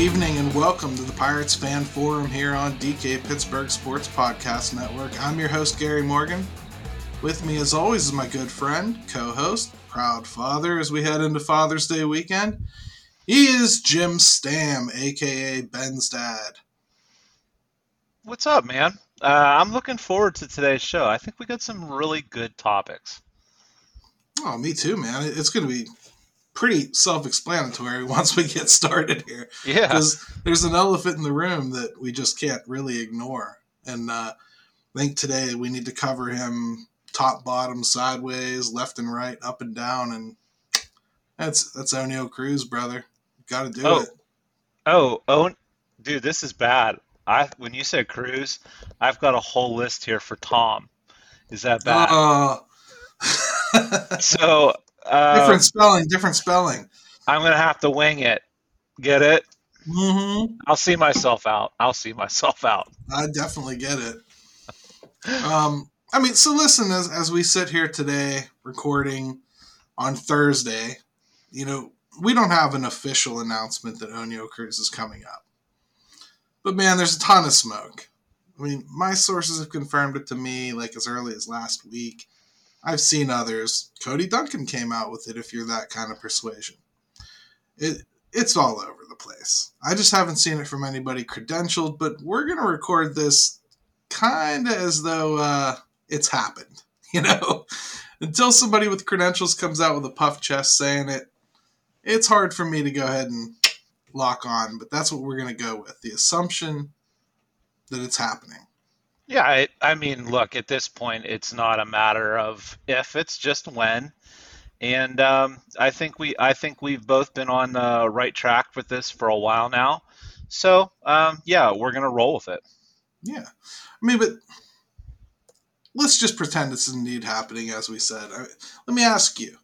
evening and welcome to the Pirates Fan Forum here on DK Pittsburgh Sports Podcast Network. I'm your host, Gary Morgan. With me, as always, is my good friend, co host, proud father as we head into Father's Day weekend. He is Jim Stam, aka Ben's dad. What's up, man? Uh, I'm looking forward to today's show. I think we got some really good topics. Oh, me too, man. It's going to be pretty self-explanatory once we get started here. Yeah, because there's an elephant in the room that we just can't really ignore, and uh, I think today we need to cover him top, bottom, sideways, left and right, up and down, and that's that's Oneil Cruz, brother. Got to do oh. it. Oh, oh, dude, this is bad. I when you said cruise, I've got a whole list here for Tom. Is that bad? Uh, so uh, different spelling, different spelling. I'm gonna have to wing it. Get it? Mm-hmm. I'll see myself out. I'll see myself out. I definitely get it. Um, I mean, so listen, as as we sit here today, recording on Thursday, you know, we don't have an official announcement that Oneil Cruz is coming up. But man, there's a ton of smoke. I mean, my sources have confirmed it to me like as early as last week. I've seen others. Cody Duncan came out with it if you're that kind of persuasion. It it's all over the place. I just haven't seen it from anybody credentialed, but we're gonna record this kind of as though uh, it's happened. You know, until somebody with credentials comes out with a puff chest saying it, it's hard for me to go ahead and lock on. But that's what we're gonna go with the assumption that it's happening. Yeah, I, I mean, look, at this point, it's not a matter of if; it's just when. And um, I think we, I think we've both been on the right track with this for a while now. So um, yeah, we're gonna roll with it. Yeah, I mean, but let's just pretend it's indeed happening, as we said. let me ask you: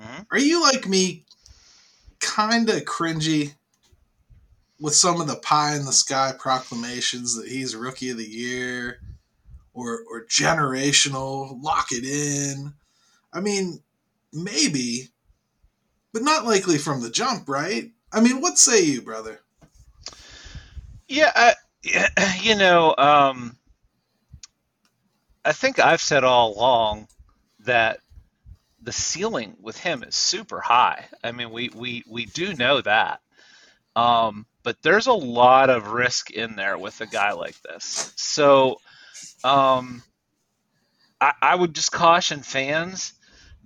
mm-hmm. Are you like me, kind of cringy with some of the pie in the sky proclamations that he's rookie of the year or or generational, lock it in. I mean, maybe, but not likely from the jump, right? I mean, what say you, brother? Yeah, I, you know, um, I think I've said all along that the ceiling with him is super high. I mean, we we we do know that. Um, but there's a lot of risk in there with a guy like this. So um, I, I would just caution fans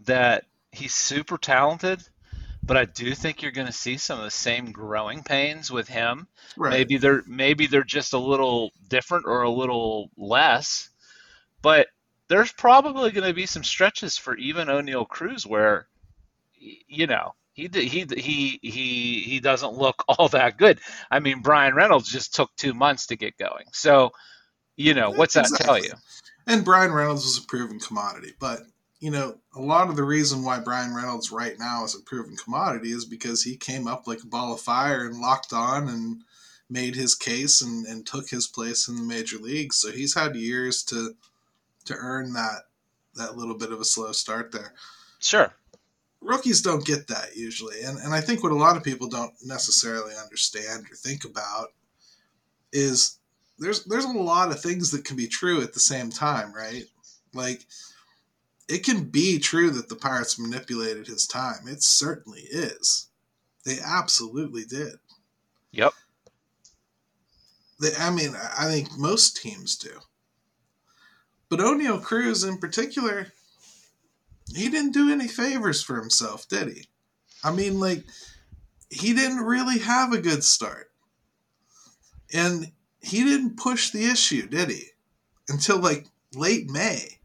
that he's super talented, but I do think you're going to see some of the same growing pains with him. Right. Maybe they're maybe they're just a little different or a little less, but there's probably going to be some stretches for even Oneil Cruz where, you know, he he he he he doesn't look all that good. I mean, Bryan Reynolds just took two months to get going. So, you know, what's that exactly. tell you? And Bryan Reynolds was a proven commodity, but you know, a lot of the reason why Bryan Reynolds right now is a proven commodity is because he came up like a ball of fire and locked on and made his case and, and took his place in the major leagues. So he's had years to to earn that that little bit of a slow start there. Sure rookies don't get that usually. And, and I think what a lot of people don't necessarily understand or think about is there's there's a lot of things that can be true at the same time, right? Like it can be true that the Pirates manipulated his time. It certainly is. They absolutely did. Yep. They, I mean, I think most teams do. But Oneil Cruz in particular, he didn't do any favors for himself, did he? I mean, like, he didn't really have a good start. And he didn't push the issue, did he? Until like late May.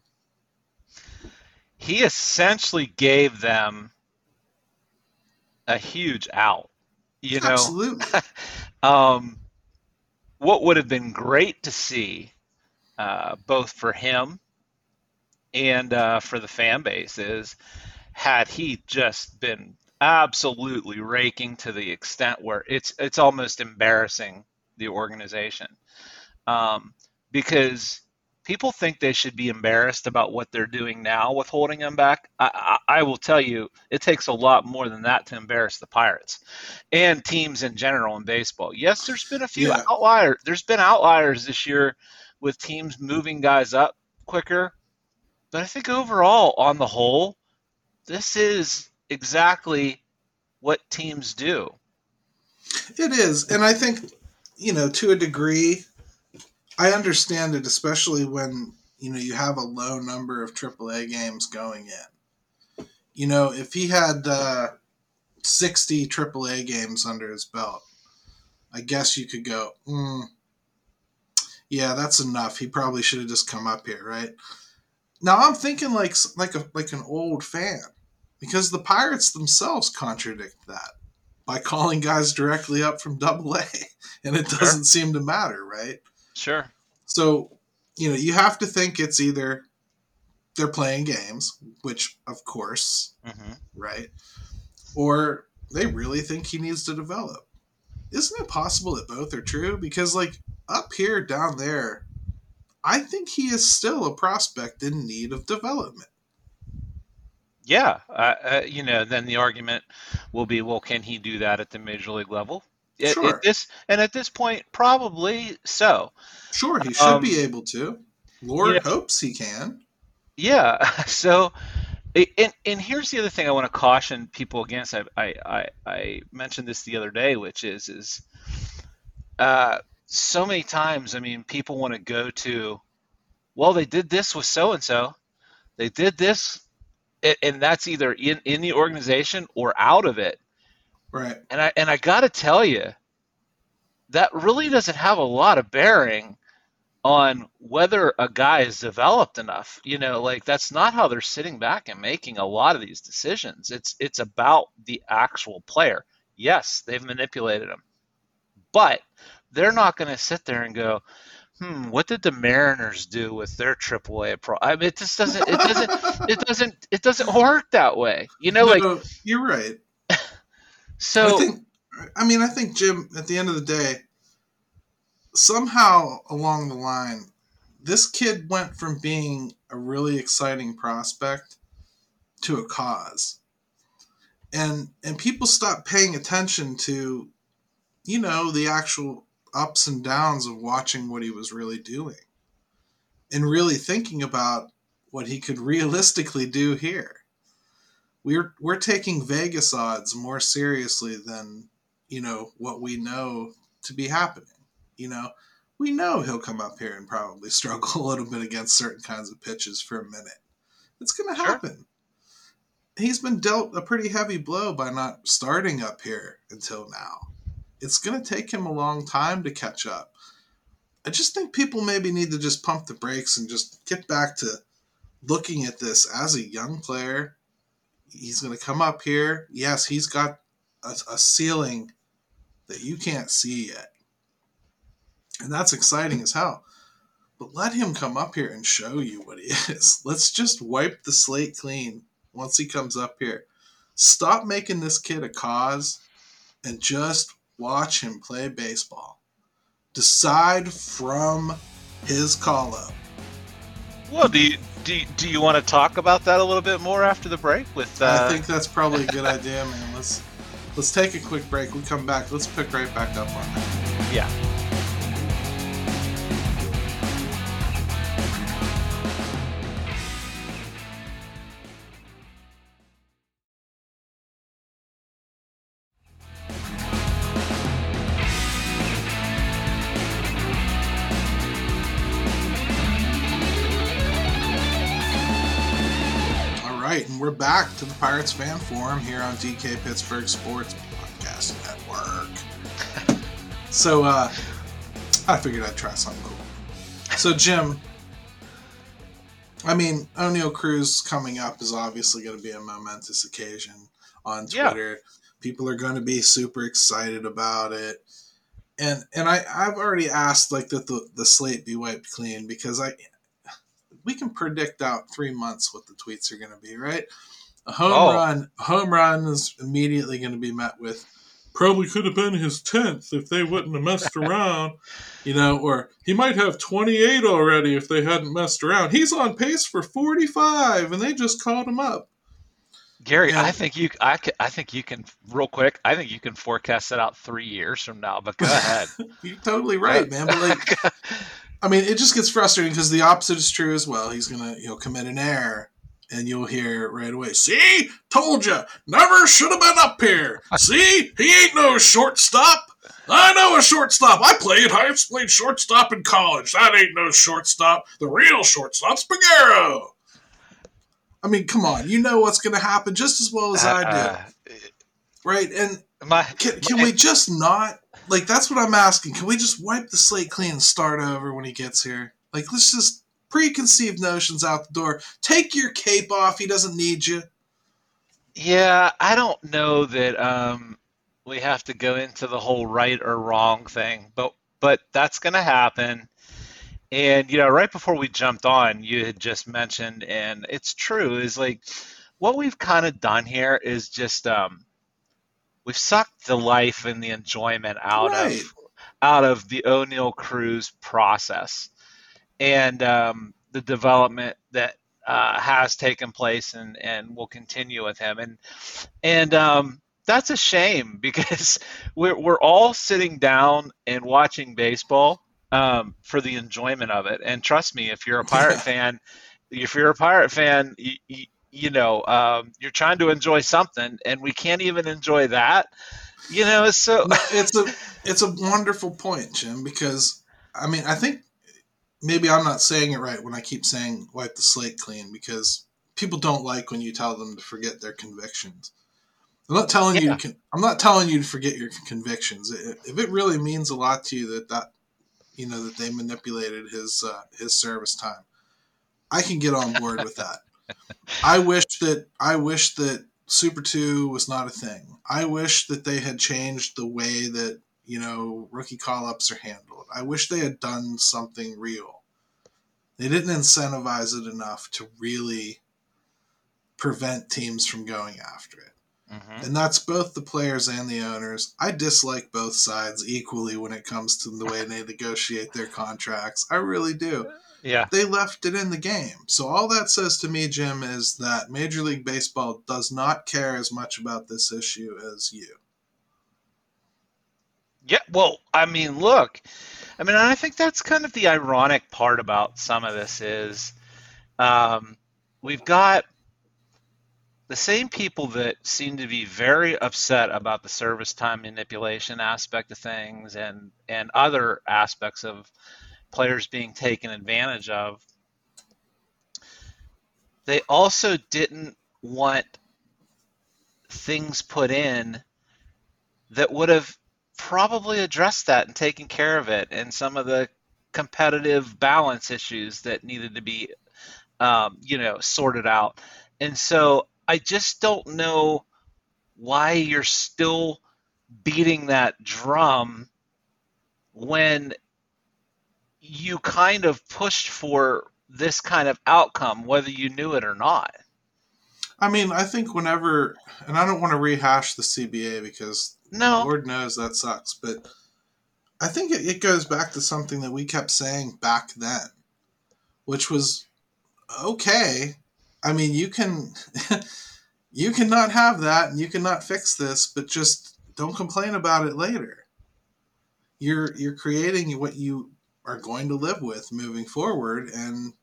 He essentially gave them a huge out. You know, absolutely. um, what would have been great to see, uh, both for him and uh, for the fan base is had he just been absolutely raking to the extent where it's it's almost embarrassing the organization um, because people think they should be embarrassed about what they're doing now with holding him back. I, I, I, will tell you, it takes a lot more than that to embarrass the Pirates and teams in general in baseball. Yes, there's been a few yeah. outliers. There's been outliers this year with teams moving guys up quicker, but I think overall, on the whole, this is exactly what teams do. It is, and I think you know to a degree I understand it, especially when you know you have a low number of AAA games going in. You know, if he had uh, sixty AAA games under his belt, I guess you could go, mm, yeah, that's enough. He probably should have just come up here, right? Now I'm thinking like like a like an old fan because the Pirates themselves contradict that by calling guys directly up from Double A, and it doesn't seem to matter, right? Sure. So, you know, you have to think it's either they're playing games, which of course, mm-hmm. right? Or they really think he needs to develop. Isn't it possible that both are true? Because, like, up here, down there, I think he is still a prospect in need of development. Yeah, uh, uh, you know, then the argument will be, well, can he do that at the major league level? Sure. At, this and at this point, probably so. Sure, he should um, be able to. Lord yeah, hopes he can. Yeah. So, and and here's the other thing I want to caution people against. I I I, I mentioned this the other day, which is is uh, so many times. I mean, people want to go to, well, they did this with so and so, they did this, and that's either in in the organization or out of it Right. And I and I got to tell you, that really doesn't have a lot of bearing on whether a guy is developed enough. You know, like that's not how they're sitting back and making a lot of these decisions. It's it's about the actual player. Yes, they've manipulated him, but they're not going to sit there and go, "Hmm, what did the Mariners do with their AAA pro?" I mean, it just doesn't. It doesn't. it doesn't. It doesn't work that way. You know, no, like no, you're right. So I think, I mean, I think Jim. At the end of the day, somehow along the line, this kid went from being a really exciting prospect to a cause, and and people stopped paying attention to, you know, the actual ups and downs of watching what he was really doing, and really thinking about what he could realistically do here we're we're taking Vegas odds more seriously than you know what we know to be happening. You know, we know he'll come up here and probably struggle a little bit against certain kinds of pitches for a minute. It's going to happen. Sure. He's been dealt a pretty heavy blow by not starting up here until now. It's going to take him a long time to catch up. I just think people maybe need to just pump the brakes and just get back to looking at this as a young player he's going to come up here. Yes, he's got a, a, ceiling that you can't see yet. And that's exciting as hell. But let him come up here and show you what he is. Let's just wipe the slate clean once he comes up here. Stop making this kid a cause and just watch him play baseball. Decide from his call up. Well, do you, do, do you want to talk about that a little bit more after the break? With uh... I think that's probably a good idea, man. Let's let's take a quick break. We come back. Let's pick right back up on that. Yeah. Back to the Pirates Fan Forum here on DK Pittsburgh Sports Podcast Network. so, uh, I figured I'd try something cool. So, Jim, I mean, Oneil Cruz coming up is obviously going to be a momentous occasion on Twitter. Yeah. People are going to be super excited about it. And and I, I've already asked like that the, the slate be wiped clean because I we can predict out three months what the tweets are going to be, right? A home Oh. run, home run is immediately going to be met with probably could have been his tenth if they wouldn't have messed around, you know, or he might have twenty eight already if they hadn't messed around. He's on pace for forty five, and they just called him up. Gary. I think you, I, I think you can, real quick. I think you can forecast that out three years from now. But go ahead. You're totally right, man. But like, I mean, it just gets frustrating because the opposite is true as well. He's gonna, you know, commit an error, and you'll hear right away. See, told you, never should have been up here. See, he ain't no shortstop. I know a shortstop. I played. I played shortstop in college. That ain't no shortstop. The real shortstop's Peguero. I mean, come on. You know what's gonna happen just as well as I do, Uh, right? And my, can, can we just not like that's what I'm asking? Can we just wipe the slate clean and start over when he gets here? Like let's just preconceived notions out the door. Take your cape off. He doesn't need you. Yeah, I don't know that um, we have to go into the whole right or wrong thing, but but that's going to happen. And you know, right before we jumped on, you had just mentioned, and it's true, is like what we've kind of done here is just um, we've sucked the life and the enjoyment out Right. of out of the Oneil Cruz process and um, the development that uh, has taken place and, and will continue with him. And and um, that's a shame because we're, we're all sitting down and watching baseball um, for the enjoyment of it. And trust me, if you're a Pirate fan, if you're a Pirate fan, you, you, you know, um, you're trying to enjoy something, and we can't even enjoy that. You know, so it's a it's a wonderful point, Jim, because I mean I think maybe I'm not saying it right when I keep saying wipe the slate clean because people don't like when you tell them to forget their convictions. I'm not telling you. Yeah. to I'm not telling you to forget your convictions. If it really means a lot to you that that you know that they manipulated his uh, his service time, I can get on board with that. I wish that I wish that Super Two was not a thing. I wish that they had changed the way that you know rookie call ups are handled. I wish they had done something real. They didn't incentivize it enough to really prevent teams from going after it. Mhm. And that's both the players and the owners. I dislike both sides equally when it comes to the way they negotiate their contracts. I really do. yeah, They left it in the game. So all that says to me, Jim, is that Major League Baseball does not care as much about this issue as you. Yeah, well, I mean, look, I mean, I think that's kind of the ironic part about some of this is um, we've got the same people that seem to be very upset about the service time manipulation aspect of things and and other aspects of players being taken advantage of. They also didn't want things put in that would have probably addressed that and taken care of it and some of the competitive balance issues that needed to be um, you know sorted out. And so i just don't know why you're still beating that drum when you kind of pushed for this kind of outcome whether you knew it or not I mean, I think whenever, and I don't want to rehash the CBA because no Lord knows that sucks, but I think it, it goes back to something that we kept saying back then, which was okay. I mean, you can you cannot have that and you cannot fix this, but just don't complain about it later. You're you're creating what you are going to live with moving forward, and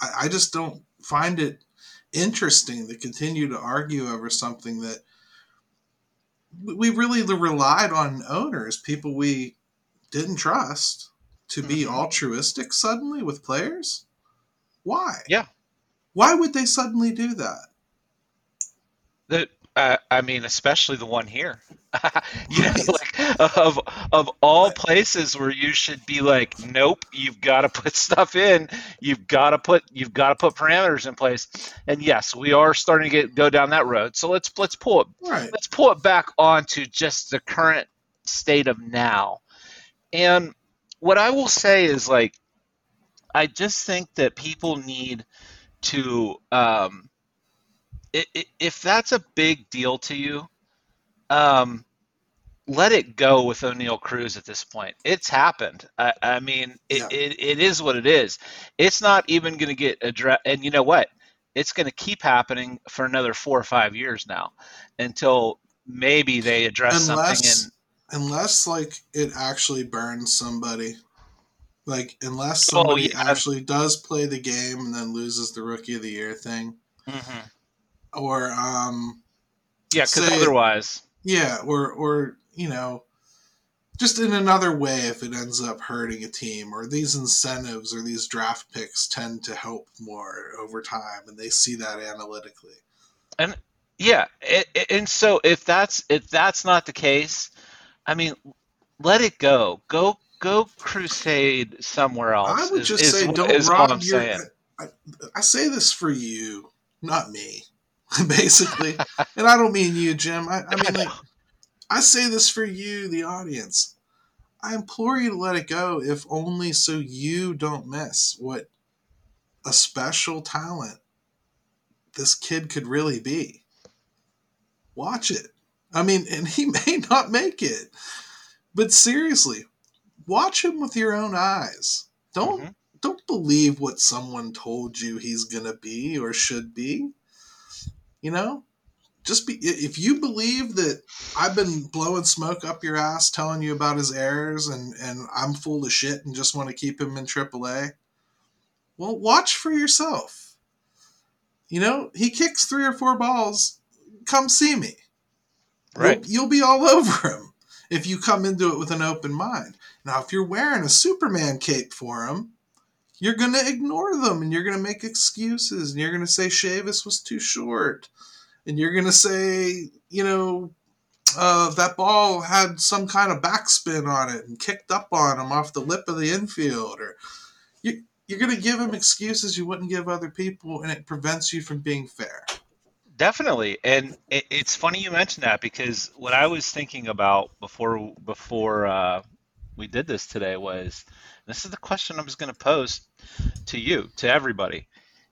I, I just don't find it interesting to continue to argue over something that we really relied on owners, people we didn't trust, to be Mhm. altruistic suddenly with players. Why? Yeah. Why would they suddenly do that? that uh, I mean, especially the one here. you know, like of of all places where you should be like, nope, you've got to put stuff in. You've got to put you've got to put parameters in place. And yes, we are starting to get go down that road. So let's let's pull it Right. let's pull it back onto just the current state of now. And what I will say is like, I just think that people need to um, if that's a big deal to you, um, let it go with Oneil Cruz at this point. It's happened. I, I mean, it, yeah. it, it is what it is. It's not even going to get addressed. And you know what? It's going to keep happening for another four or five years now until maybe they address unless, something. In, unless, like, it actually burns somebody. Like, unless oh, somebody oh, yeah. actually does play the game and then loses the Rookie of the Year thing. Mm-hmm. Or, um, yeah, because otherwise. Yeah, or, or you know, just in another way if it ends up hurting a team or these incentives or these draft picks tend to help more over time and they see that analytically. And yeah and so if that's if that's not the case i mean let it go. Go go crusade somewhere else i would just is, say is, don't is rob your I, I say this for you not me basically and i don't mean you jim i, I mean like I say this for you, the audience. I implore you to let it go, if only so you don't miss what a special talent this kid could really be. Watch it. I mean, and he may not make it, but seriously, watch him with your own eyes. Don't mm-hmm. don't believe what someone told you he's gonna be or should be. You know, just be if you believe that I've been blowing smoke up your ass telling you about his errors and and I'm full of shit and just want to keep him in AAA, well, watch for yourself. You know, he kicks three or four balls. Come see me. Right. You'll, you'll be all over him if you come into it with an open mind. Now, if you're wearing a Superman cape for him, you're going to ignore them and you're going to make excuses and you're going to say Chavis was too short and you're going to say, you know, uh, that ball had some kind of backspin on it and kicked up on him off the lip of the infield, or you, you're going to give him excuses you wouldn't give other people, and it prevents you from being fair. Definitely, and it, it's funny you mentioned that because what I was thinking about before before uh, we did this today was this is the question I was going to pose to you to everybody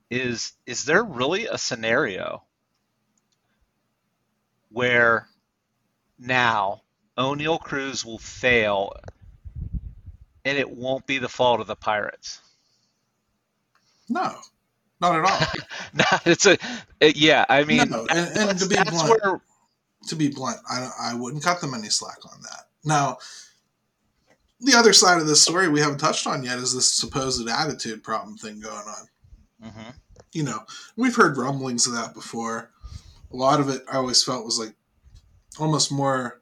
is is there really a scenario where now Oneil Cruz will fail and it won't be the fault of the Pirates. No, not at all. no, it's a it, yeah. I mean, no, and, and to be blunt, where... to be blunt, I I wouldn't cut them any slack on that. Now, the other side of this story we haven't touched on yet is this supposed attitude problem thing going on. Mm-hmm. You know, we've heard rumblings of that before a lot of it I always felt was like almost more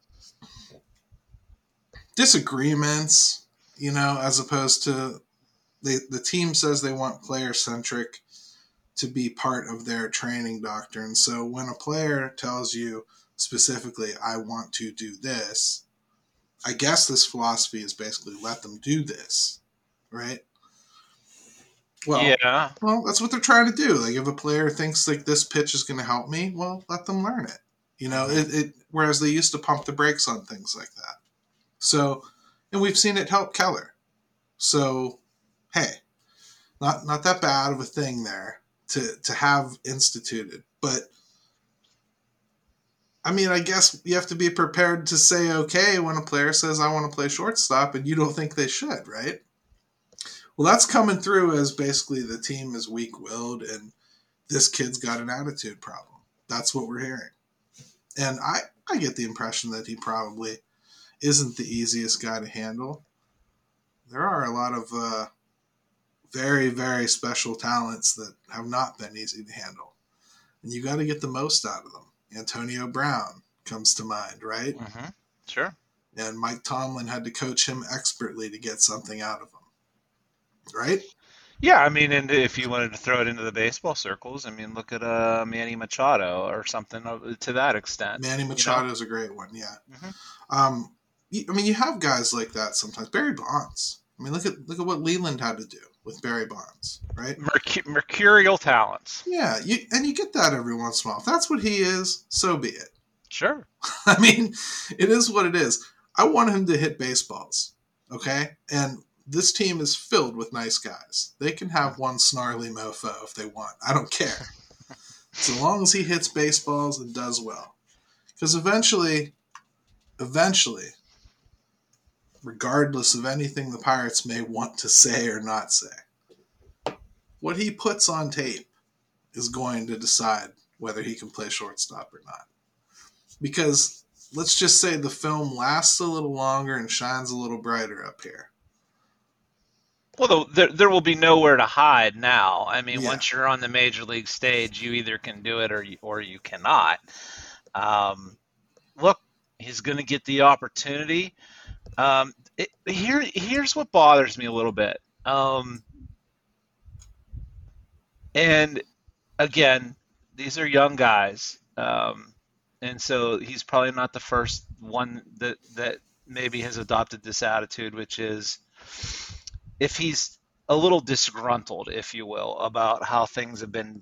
disagreements, you know, as opposed to they, the team says they want player centric to be part of their training doctrine. So when a player tells you specifically, I want to do this, I guess this philosophy is basically let them do this, right? Well, yeah. Well, that's what they're trying to do. Like, if a player thinks like this pitch is going to help me, well, let them learn it. You know, it, it. Whereas they used to pump the brakes on things like that. So, and we've seen it help Keller. So, hey, not not that bad of a thing there to to have instituted, but. I mean, I guess you have to be prepared to say okay when a player says, I want to play shortstop, and you don't think they should, right? Well, that's coming through as basically the team is weak willed and this kid's got an attitude problem. That's what we're hearing. And I, I get the impression that he probably isn't the easiest guy to handle. There are a lot of uh, very, very special talents that have not been easy to handle. And you got to get the most out of them. Antonio Brown comes to mind, right? Mm-hmm. Sure. And Mike Tomlin had to coach him expertly to get something out of him right? Yeah, I mean, and if you wanted to throw it into the baseball circles, I mean, look at uh, Manny Machado or something to that extent. Manny Machado you know? is a great one, yeah. Mm-hmm. Um, I mean, you have guys like that sometimes. Barry Bonds. I mean, look at look at what Leyland had to do with Barry Bonds, right? Merc- mercurial talents. Yeah, you, and you get that every once in a while. If that's what he is, so be it. Sure. I mean, it is what it is. I want him to hit baseballs, okay? And this team is filled with nice guys. They can have one snarly mofo if they want. I don't care. So long as he hits baseballs and does well. Because eventually, eventually, regardless of anything the Pirates may want to say or not say, what he puts on tape is going to decide whether he can play shortstop or not. Because let's just say the film lasts a little longer and shines a little brighter up here. Well, there, there will be nowhere to hide now. I mean, Yeah. once you're on the major league stage, you either can do it or you, or you cannot. Um, look, he's going to get the opportunity. Um, it, here, here's what bothers me a little bit. Um, and again, these are young guys, um, and so he's probably not the first one that that maybe has adopted this attitude, which is if he's a little disgruntled, if you will, about how things have been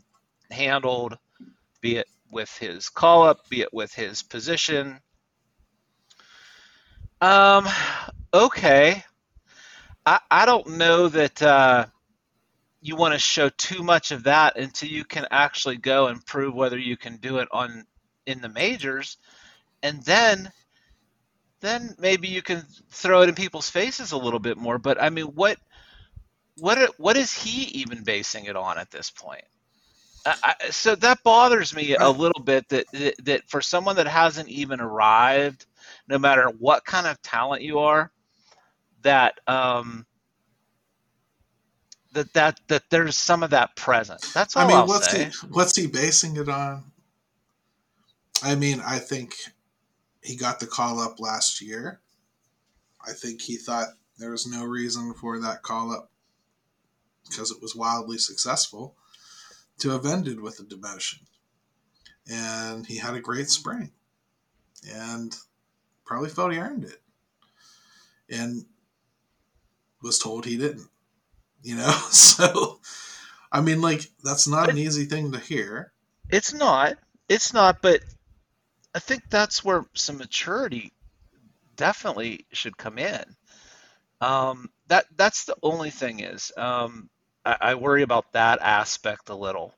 handled, be it with his call up, be it with his position. Um, okay. I, I don't know that uh, you want to show too much of that until you can actually go and prove whether you can do it on in the majors, and then then maybe you can throw it in people's faces a little bit more. But I mean, what what what is he even basing it on at this point? I, I, so that bothers me a little bit that, that that for someone that hasn't even arrived, no matter what kind of talent you are, that um, that that that there's some of that present. That's all I mean, will what's say. he what's he basing it on? I mean, I think he got the call up last year. I think he thought there was no reason for that call up because it was wildly successful to have ended with a demotion. And he had a great spring and probably felt he earned it. And was told he didn't. You know? So I mean like that's not an easy thing to hear. It's not. It's not, but I think that's where some maturity definitely should come in. Um, that that's the only thing is um, I, I worry about that aspect a little,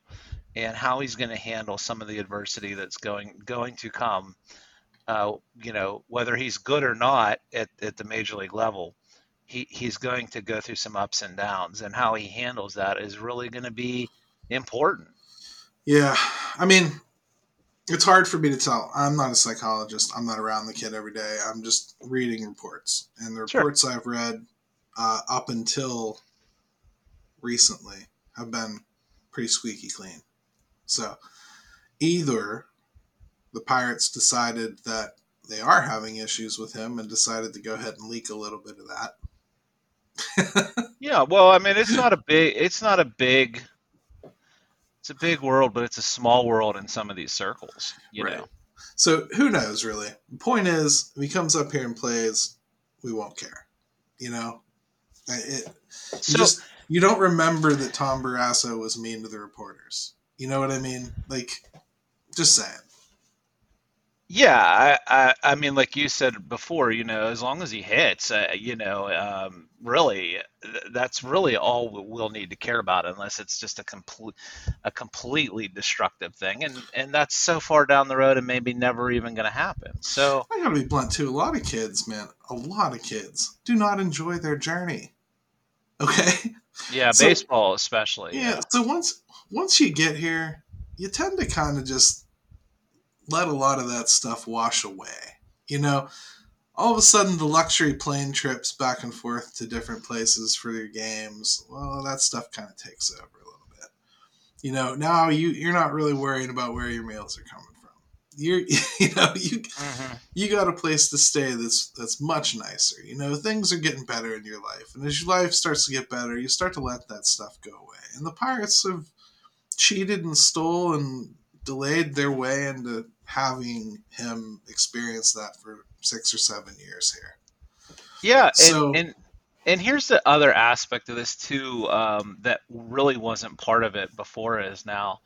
and how he's going to handle some of the adversity that's going going to come. Uh, you know, whether he's good or not at, at the major league level, he, he's going to go through some ups and downs, and how he handles that is really going to be important. Yeah. I mean, it's hard for me to tell. I'm not a psychologist. I'm not around the kid every day. I'm just reading reports. And the Sure. reports I've read uh, up until recently have been pretty squeaky clean. So either the Pirates decided that they are having issues with him and decided to go ahead and leak a little bit of that. Yeah, well, I mean, it's not a big, it's not a big, it's a big world, but it's a small world in some of these circles, you Right. know. So who knows, really? The point is, if he comes up here and plays, we won't care. You know, it, you So, just you don't remember that Tom Barrasso was mean to the reporters. You know what I mean? Like, just saying. Yeah, I, I, I mean, like you said before, you know, as long as he hits, uh, you know, um, really, th- that's really all we- we'll need to care about, unless it's just a complete, a completely destructive thing, and and that's so far down the road and maybe never even going to happen. So, I gotta be blunt too. A lot of kids, man, a lot of kids do not enjoy their journey. Okay. yeah, So- baseball especially. yeah. So once once you get here, you tend to kind of just let a lot of that stuff wash away. You know, all of a sudden the luxury plane trips back and forth to different places for your games, well, that stuff kind of takes over a little bit. You know, now you you're not really worrying about where your meals are coming from. You're you know you Mhm. you got a place to stay that's that's much nicer. You know, things are getting better in your life, and as your life starts to get better, you start to let that stuff go away. And the pirates have cheated and stole and delayed their way into having him experience that for six or seven years here. Yeah, and, So- and and here's the other aspect of this too um, that really wasn't part of it before is now,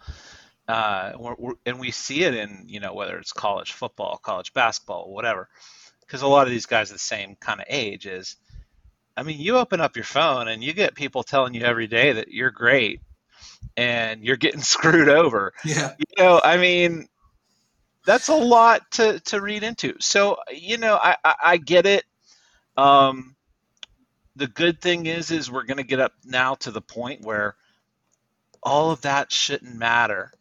uh, we're, we're, and we see it in you know whether it's college football, college basketball, whatever, because a lot of these guys are the same kind of age. Is I mean, you open up your phone and you get people telling you every day that you're great, and you're getting screwed over. Yeah. You know, I mean, that's a lot to, to read into. So, you know, I, I, I get it. Um, the good thing is, is we're going to get up now to the point where all of that shouldn't matter,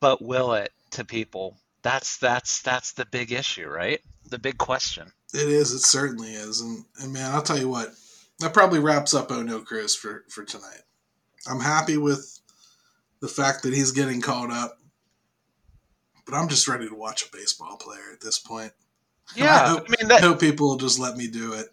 but will it to people? That's that's that's the big issue, right? The big question. It is. It certainly is. And and man, I'll tell you what, that probably wraps up Oh No Chris for for tonight. I'm happy with the fact that he's getting called up, but I'm just ready to watch a baseball player at this point. Yeah, I hope, I mean that. I hope people will just let me do it.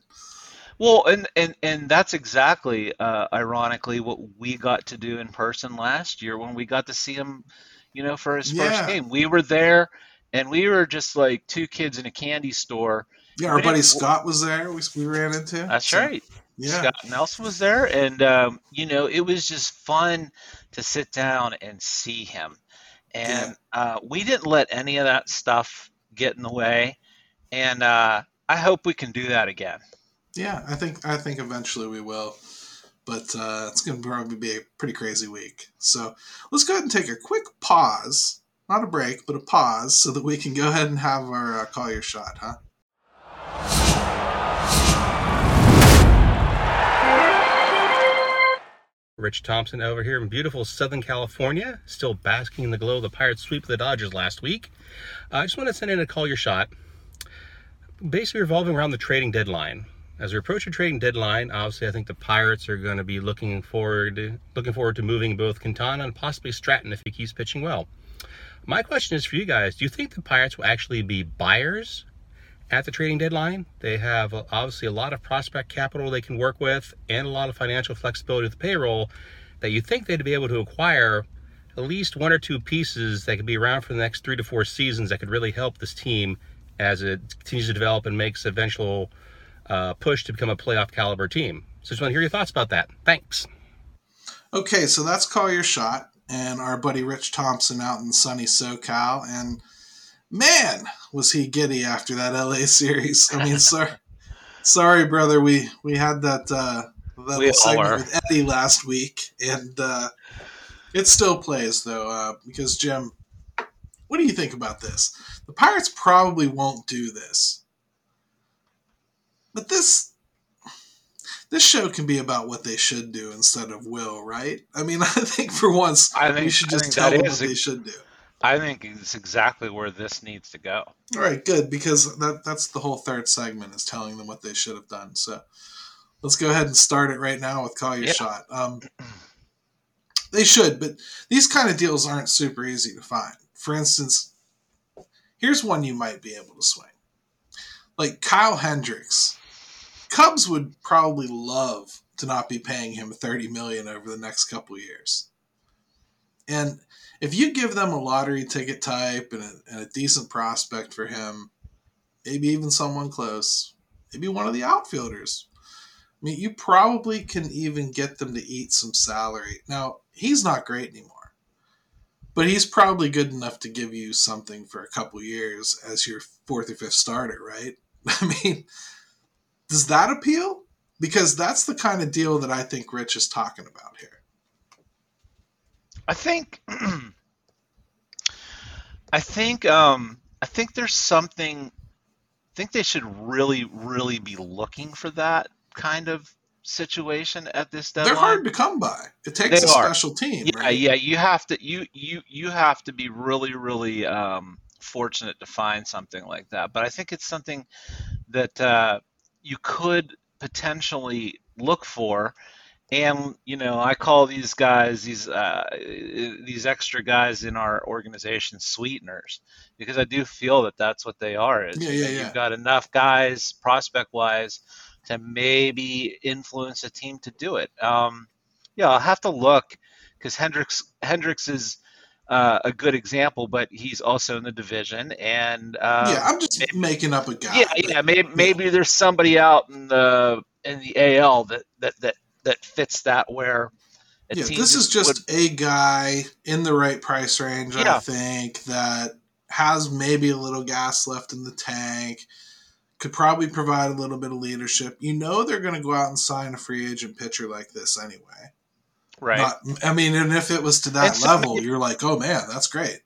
Well, and and and that's exactly, uh, ironically, what we got to do in person last year when we got to see him, you know, for his first Yeah. game. We were there, and we were just like two kids in a candy store. Yeah, our buddy Scott was there. We, we ran into. That's So, right. Yeah. Scott Nelson was there, and um, you know, it was just fun to sit down and see him. And uh, we didn't let any of that stuff get in the way. And uh, I hope we can do that again. Yeah, I think I think eventually we will, but uh, it's going to probably be a pretty crazy week. So let's go ahead and take a quick pause, not a break, but a pause, so that we can go ahead and have our uh, call your shot, huh? Rich Thompson over here in beautiful Southern California, still basking in the glow of the Pirates sweep of the Dodgers last week. Uh, I just want to send in a call your shot, basically revolving around the trading deadline. As we approach the trading deadline, obviously I think the Pirates are going to be looking forward looking forward to moving both Quintana and possibly Stratton if he keeps pitching well. My question is for you guys: Do you think the Pirates will actually be buyers at the trading deadline. They have uh, obviously a lot of prospect capital they can work with and a lot of financial flexibility with the payroll that you think they'd be able to acquire at least one or two pieces that could be around for the next three to four seasons that could really help this team as it continues to develop and makes eventual uh, push to become a playoff caliber team. So just want to hear your thoughts about that. Thanks. Okay, so that's call your shot, and our buddy Rich Thompson out in sunny SoCal, and man, was he giddy after that LA series. I mean, sorry, sorry, brother, we we had that uh, that We segment with Eddie last week, and uh, it still plays though uh, because Jim, what do you think about this? The Pirates probably won't do this, but this this show can be about what they should do instead of will, right? I mean, I think for once I we should just tell them what a- they should do. I think it's exactly where this needs to go. All right, good because that that's the whole third segment is telling them what they should have done. So let's go ahead and start it right now with call your Yeah. shot. Um, they should, but these kind of deals aren't super easy to find. For instance, here's one you might be able to swing, like Kyle Hendricks. Cubs would probably love to not be paying him thirty million over the next couple of years, and if you give them a lottery ticket type and a, and a decent prospect for him, maybe even someone close, maybe one of the outfielders. I mean, you probably can even get them to eat some salary. Now, he's not great anymore, but he's probably good enough to give you something for a couple years as your fourth or fifth starter, right? I mean, does that appeal? Because that's the kind of deal that I think Rich is talking about here. I think I think um I think there's something I think they should really really be looking for that kind of situation at this deadline. They're hard to come by. It takes They a are. special team, yeah, right? yeah, you have to you you you have to be really really um fortunate to find something like that. But I think it's something that uh you could potentially look for and you know i call these guys these uh, these extra guys in our organization sweeteners because i do feel that that's what they are is Yeah, yeah, yeah. you've got enough guys prospect wise to maybe influence a team to do it um, yeah i'll have to look because hendricks hendricks is uh, a good example but he's also in the division and uh, yeah, I'm just maybe- making up a guy. yeah, yeah. Maybe maybe there's somebody out in the in the AL that that that that fits that where. yeah, this is just would- a guy in the right price range, I think, that has maybe a little gas left in the tank, could probably provide a little bit of leadership. You know they're going to go out and sign a free agent pitcher like this anyway. Right. Not, I mean, and if it was to that level, you're like, oh man, that's great.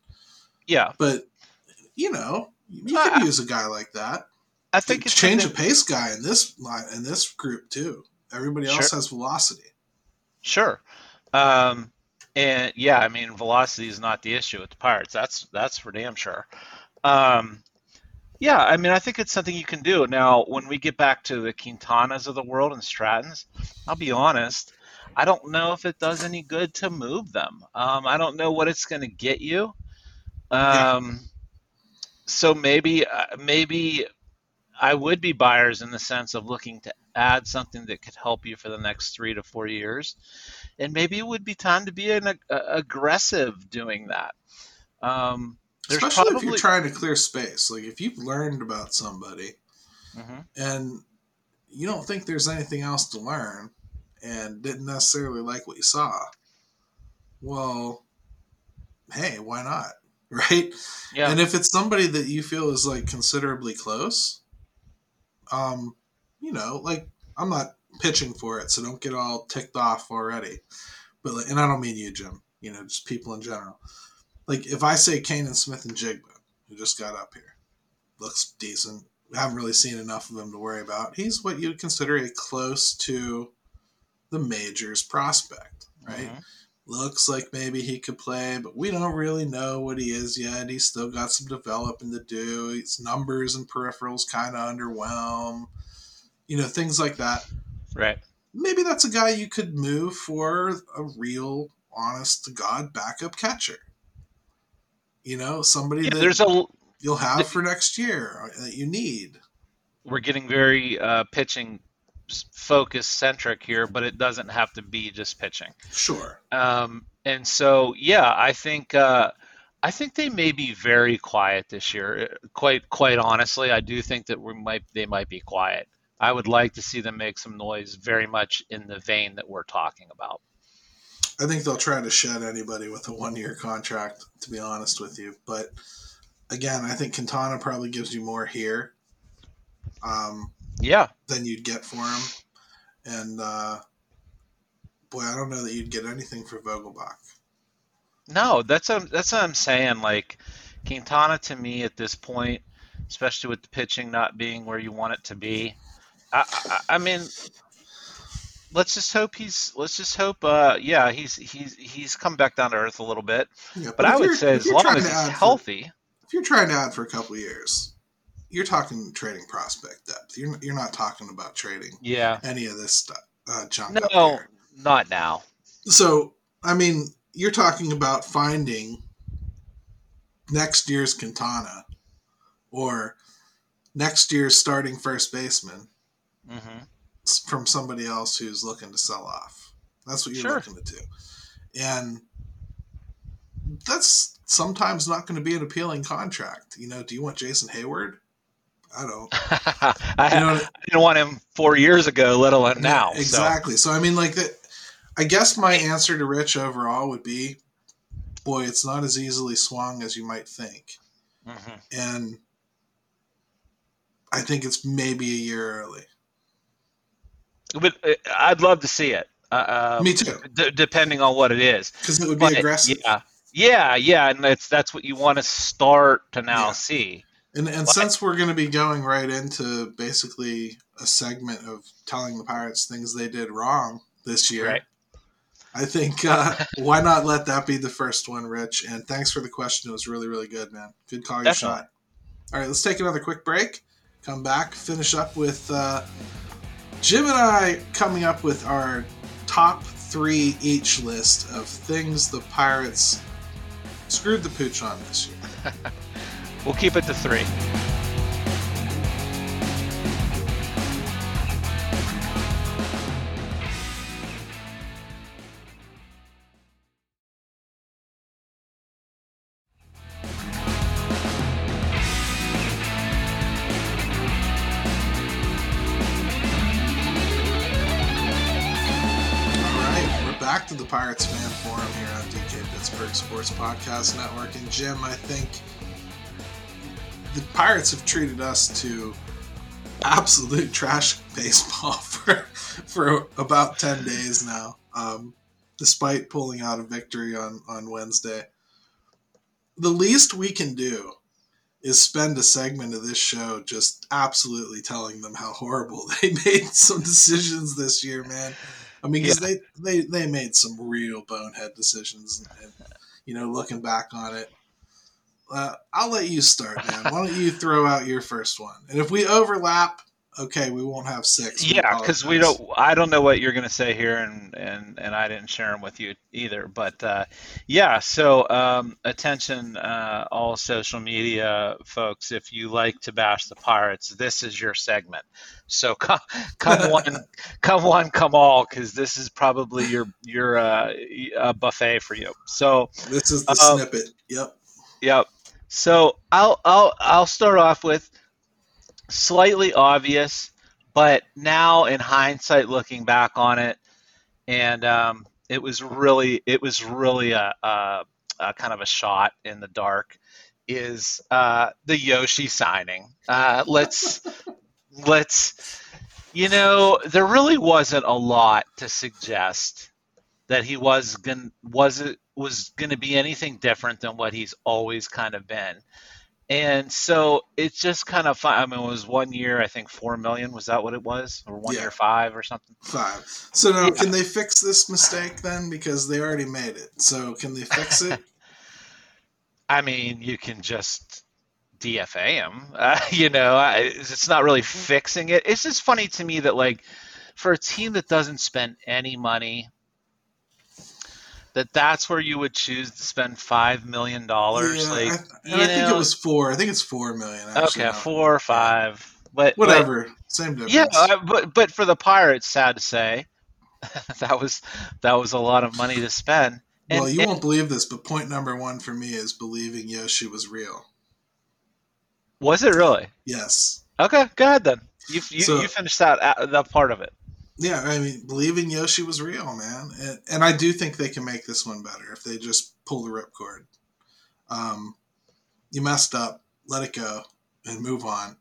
yeah. But you know, you Uh, could use a guy like that. I think it's change a pace guy in this line in this group too. Everybody else Sure. has velocity. Sure. Um, and yeah, I mean, velocity is not the issue with the Pirates. That's that's for damn sure. Um, yeah, I mean, I think it's something you can do. Now, when we get back to the Quintanas of the world and Strattons, I'll be honest, I don't know if it does any good to move them. Um, I don't know what it's going to get you. Um, so maybe uh, maybe I would be buyers in the sense of looking to add something that could help you for the next three to four years, and maybe it would be time to be an ag- aggressive doing that. Um, there's Especially probably if you're trying to clear space. Like if you've learned about somebody Mhm. and you don't think there's anything else to learn and didn't necessarily like what you saw, well, hey, why not? Right? yeah, And if it's somebody that you feel is like considerably close, um, you know, like I'm not pitching for it, so don't get all ticked off already. But like, and I don't mean you, Jim. You know, just people in general. Like if I say Canaan Smith-Njigba, who just got up here, looks decent. Haven't really seen enough of him to worry about. He's what you'd consider a close to the majors prospect, right? Mhm. looks like maybe he could play, but we don't really know what he is yet. He's still got some developing to do. His numbers and peripherals kind of underwhelm. You know, things like that. right. Maybe that's a guy you could move for a real, honest to God backup catcher. You know, somebody Yeah, that there's a you'll have for next year uh, that you need. we're getting very uh, pitching focus centric here, but it doesn't have to be just pitching. Sure. Um, and so, yeah, I think uh, I think they may be very quiet this year. Quite quite honestly, I do think that we might they might be quiet. I would like to see them make some noise, very much in the vein that we're talking about. I think they'll try to shed anybody with a one year contract, to be honest with you. But again, I think Quintana probably gives you more here um, Yeah, than you'd get for him. And uh, boy, I don't know that you'd get anything for Vogelbach. no, that's what, that's what I'm saying. Like Quintana to me at this point, especially with the pitching not being where you want it to be. I, I, I mean, let's just hope he's. Let's just hope. Uh, yeah, he's he's he's come back down to earth a little bit. Yeah, But I would say as long as he's add for- healthy, if you're trying to add for a couple years, you're talking trading prospect depth. You're you're not talking about trading yeah. any of this stuff, uh, junk No, not now. So, I mean, you're talking about finding next year's Quintana or next year's starting first baseman hmm from somebody else who's looking to sell off. That's what you're Sure. looking to do. And that's sometimes not going to be an appealing contract. You know, do you want Jason Heyward? I don't. I, You know I didn't want him four years ago, let alone now. Exactly. So. I mean, like that. I guess my answer to Rich overall would be, boy, it's not as easily swung as you might think, Mhm. and I think it's maybe a year early. But uh, I'd love to see it. Uh, uh, Me too, d- depending on what it is. because it would be But, aggressive. Yeah, yeah, yeah, and that's that's what you want to start to now Yeah. see. And and But- since we're going to be going right into basically a segment of telling the Pirates things they did wrong this year, Right. I think uh, why not let that be the first one, Rich? And thanks for the question. It was really really good, man. Good call your Definitely. shot. All right, let's take another quick break. Come back, finish up with uh, Jim and I coming up with our top three each list of things the Pirates screwed the pooch on this year. We'll keep it to three. To the Pirates fan forum here on DK Pittsburgh Sports Podcast Network. And Jim, I think the Pirates have treated us to absolute trash baseball for for about ten days now. Um, despite pulling out a victory on, on Wednesday. The least we can do is spend a segment of this show just absolutely telling them how horrible they made some decisions this year, man. I mean, because yeah. they, they, they made some real bonehead decisions. And, you know, looking back on it, uh, I'll let you start, man. Why don't you throw out your first one? And if we overlap, okay, we won't have six. Yeah, because we don't. I don't know what you're going to say here, and and and I didn't share them with you either. But uh, yeah, so um, attention, uh, all social media folks. If you like to bash the pirates, this is your segment. So come, come one, come one, come all, because this is probably your your uh, buffet for you. So this is the um, snippet. Yep. Yep. So I'll I'll I'll start off with slightly obvious, but now in hindsight, looking back on it, and um, it was really it was really a, a, a, kind of a shot in the dark. Is uh, the Yoshi signing? Uh, let's let's you know there really wasn't a lot to suggest that he was gonna was it was going to be anything different than what he's always kind of been. And so it's just kind of fun. I mean, it was one year, I think four million. Was that what it was, or one yeah. year five or something? Five. So now, yeah. can they fix this mistake then? Because they already made it. So can they fix it? I mean, you can just DFA him. Uh, you know, it's not really fixing it. It's just funny to me that like for a team that doesn't spend any money that that's where you would choose to spend five million dollars. Yeah, like, I, I think it was four. I think it's four million. Actually, okay, four or five. But whatever, but, same difference. Yeah, but but for the Pirates, sad to say, that was that was a lot of money to spend. And, well, you and, won't believe this, but point number one for me is believing Yoshi was real. Was it really? Yes. Okay, go ahead then. You you, so, you finished that that part of it yeah, I mean, believing Yoshi was real, man, and, and, I do think they can make this one better if they just pull the ripcord. Um, you messed up, let it go, and move on.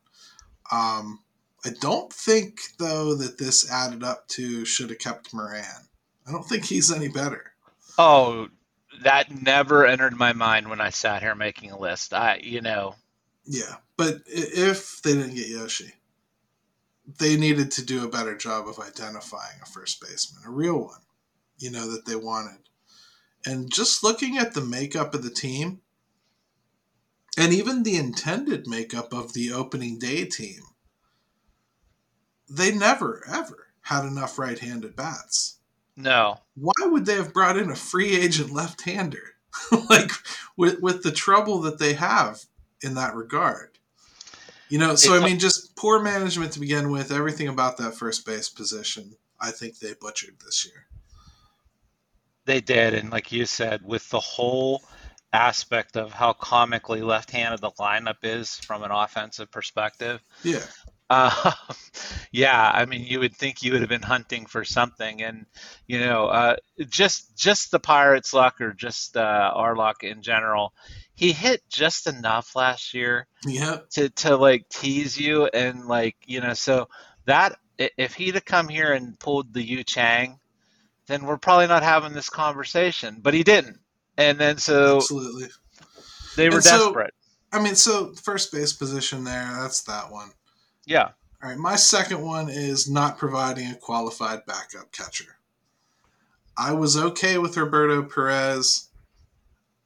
Um, I don't think though that this added up to should have kept Moran. I don't think he's any better. Oh, that never entered my mind when I sat here making a list. I, you know. Yeah, but if they didn't get Yoshi, they needed to do a better job of identifying a first baseman, a real one, you know, that they wanted. And just looking at the makeup of the team, and even the intended makeup of the opening day team, they never, ever had enough right handed bats. No. Why would they have brought in a free agent left hander? like, with, with the trouble that they have in that regard. You know, so I mean, just poor management to begin with. Everything about that first base position, I think they butchered this year. They did, and like you said, with the whole aspect of how comically left-handed the lineup is from an offensive perspective. Yeah. Uh, yeah, I mean, you would think you would have been hunting for something, and you know, uh, just just the Pirates' luck or just uh, our luck in general he hit just enough last year yeah. to to like tease you and like you know so that if he'd have come here and pulled the Yu Chang, then we're probably not having this conversation. But he didn't, and then so absolutely they were and desperate. So, I mean, so first base position there, that's that one. Yeah. All right, my second one is not providing a qualified backup catcher. I was okay with Roberto Perez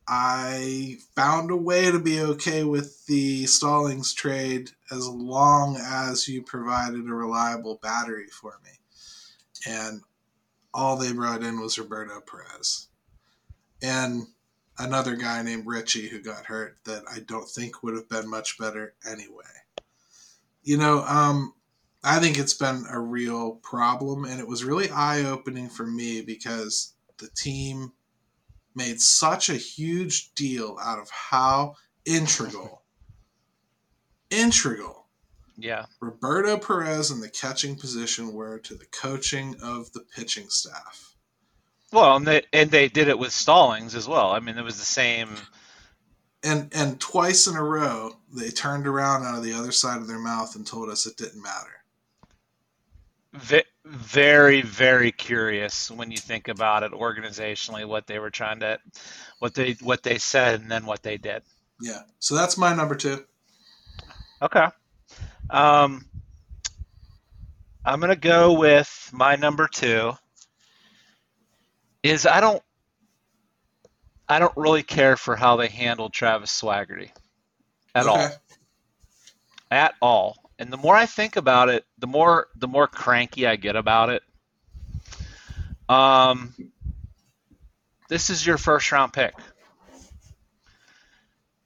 I found a way to be okay with the Stallings trade as long as you provided a reliable battery for me. And all they brought in was Roberto Perez. And another guy named Richie who got hurt that I don't think would have been much better anyway. You know, um, I think it's been a real problem, and it was really eye opening for me because the team made such a huge deal out of how integral, integral, yeah, Roberto Perez and the catching position were to the coaching of the pitching staff. Well, and they and they did it with Stallings as well. I mean, it was the same. And and twice in a row, they turned around out of the other side of their mouth and told us it didn't matter. very very curious when you think about it organizationally what they were trying to what they what they said and then what they did Yeah. So that's my number two. okay um i'm gonna go with my number two is i don't i don't really care for how they handled travis swaggerty at all at all. And the more I think about it, the more the more cranky I get about it. Um, this is your first round pick,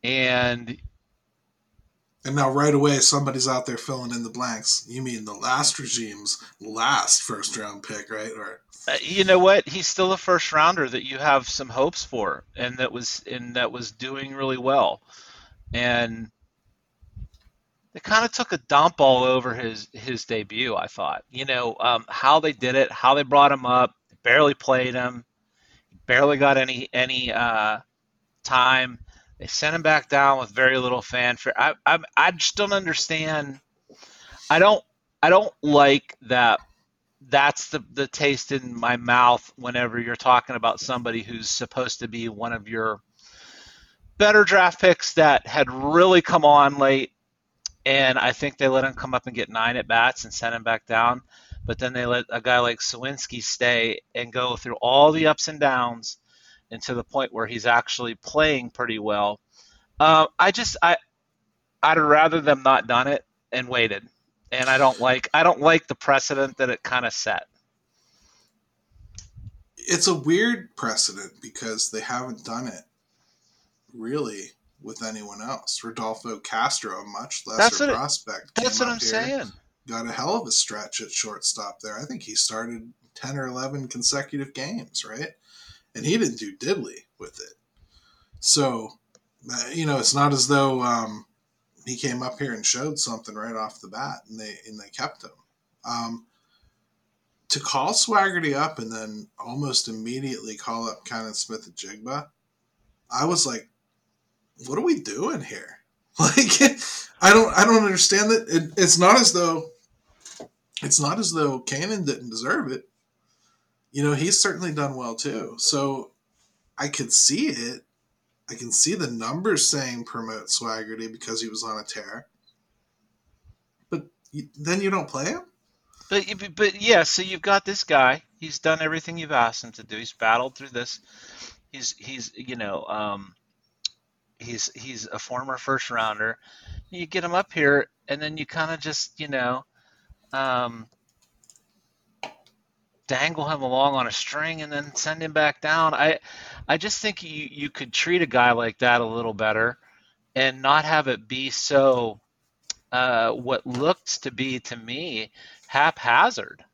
and And now right away somebody's out there filling in the blanks. You mean the last regime's last first round pick, right? Or you know what? He's still a first rounder that you have some hopes for, and that was and that was doing really well, and they kind of took a dump all over his his debut. I thought, you know, um, how they did it, how they brought him up, barely played him, barely got any any uh, time. They sent him back down with very little fanfare. I, I I just don't understand. I don't I don't like that. That's the the taste in my mouth whenever you're talking about somebody who's supposed to be one of your better draft picks that had really come on late and I think they let him come up and get nine at bats and send him back down. But then they let a guy like Suwinski stay and go through all the ups and downs, and to the point where he's actually playing pretty well. Uh, I just I I'd rather them not done it and waited, and I don't like I don't like the precedent that it kind of set. it's a weird precedent because they haven't done it really with anyone else. Rodolfo Castro, a much lesser That's what it- prospect, That's came what up I'm here, saying. Got a hell of a stretch at shortstop there. I think he started ten or eleven consecutive games, right? And he didn't do diddly with it. So, uh, you know, it's not as though um, he came up here and showed something right off the bat, and they and they kept him. Um, to call Swaggerty up and then almost immediately call up Canaan Smith-Njigba, I was like, "What are we doing here?" Like, I don't, I don't understand that. It, it's not as though, it's not as though Canaan didn't deserve it. You know, he's certainly done well too. So, I could see it. I can see the numbers saying promote Swaggerty because he was on a tear. But you, then you don't play him. But but yeah, so you've got this guy. He's done everything you've asked him to do. He's battled through this. He's he's you know um, he's he's a former first rounder. You get him up here, and then you kind of just you know um, dangle him along on a string, and then send him back down. I I just think you you could treat a guy like that a little better, and not have it be so. Uh, what looks to be to me haphazard.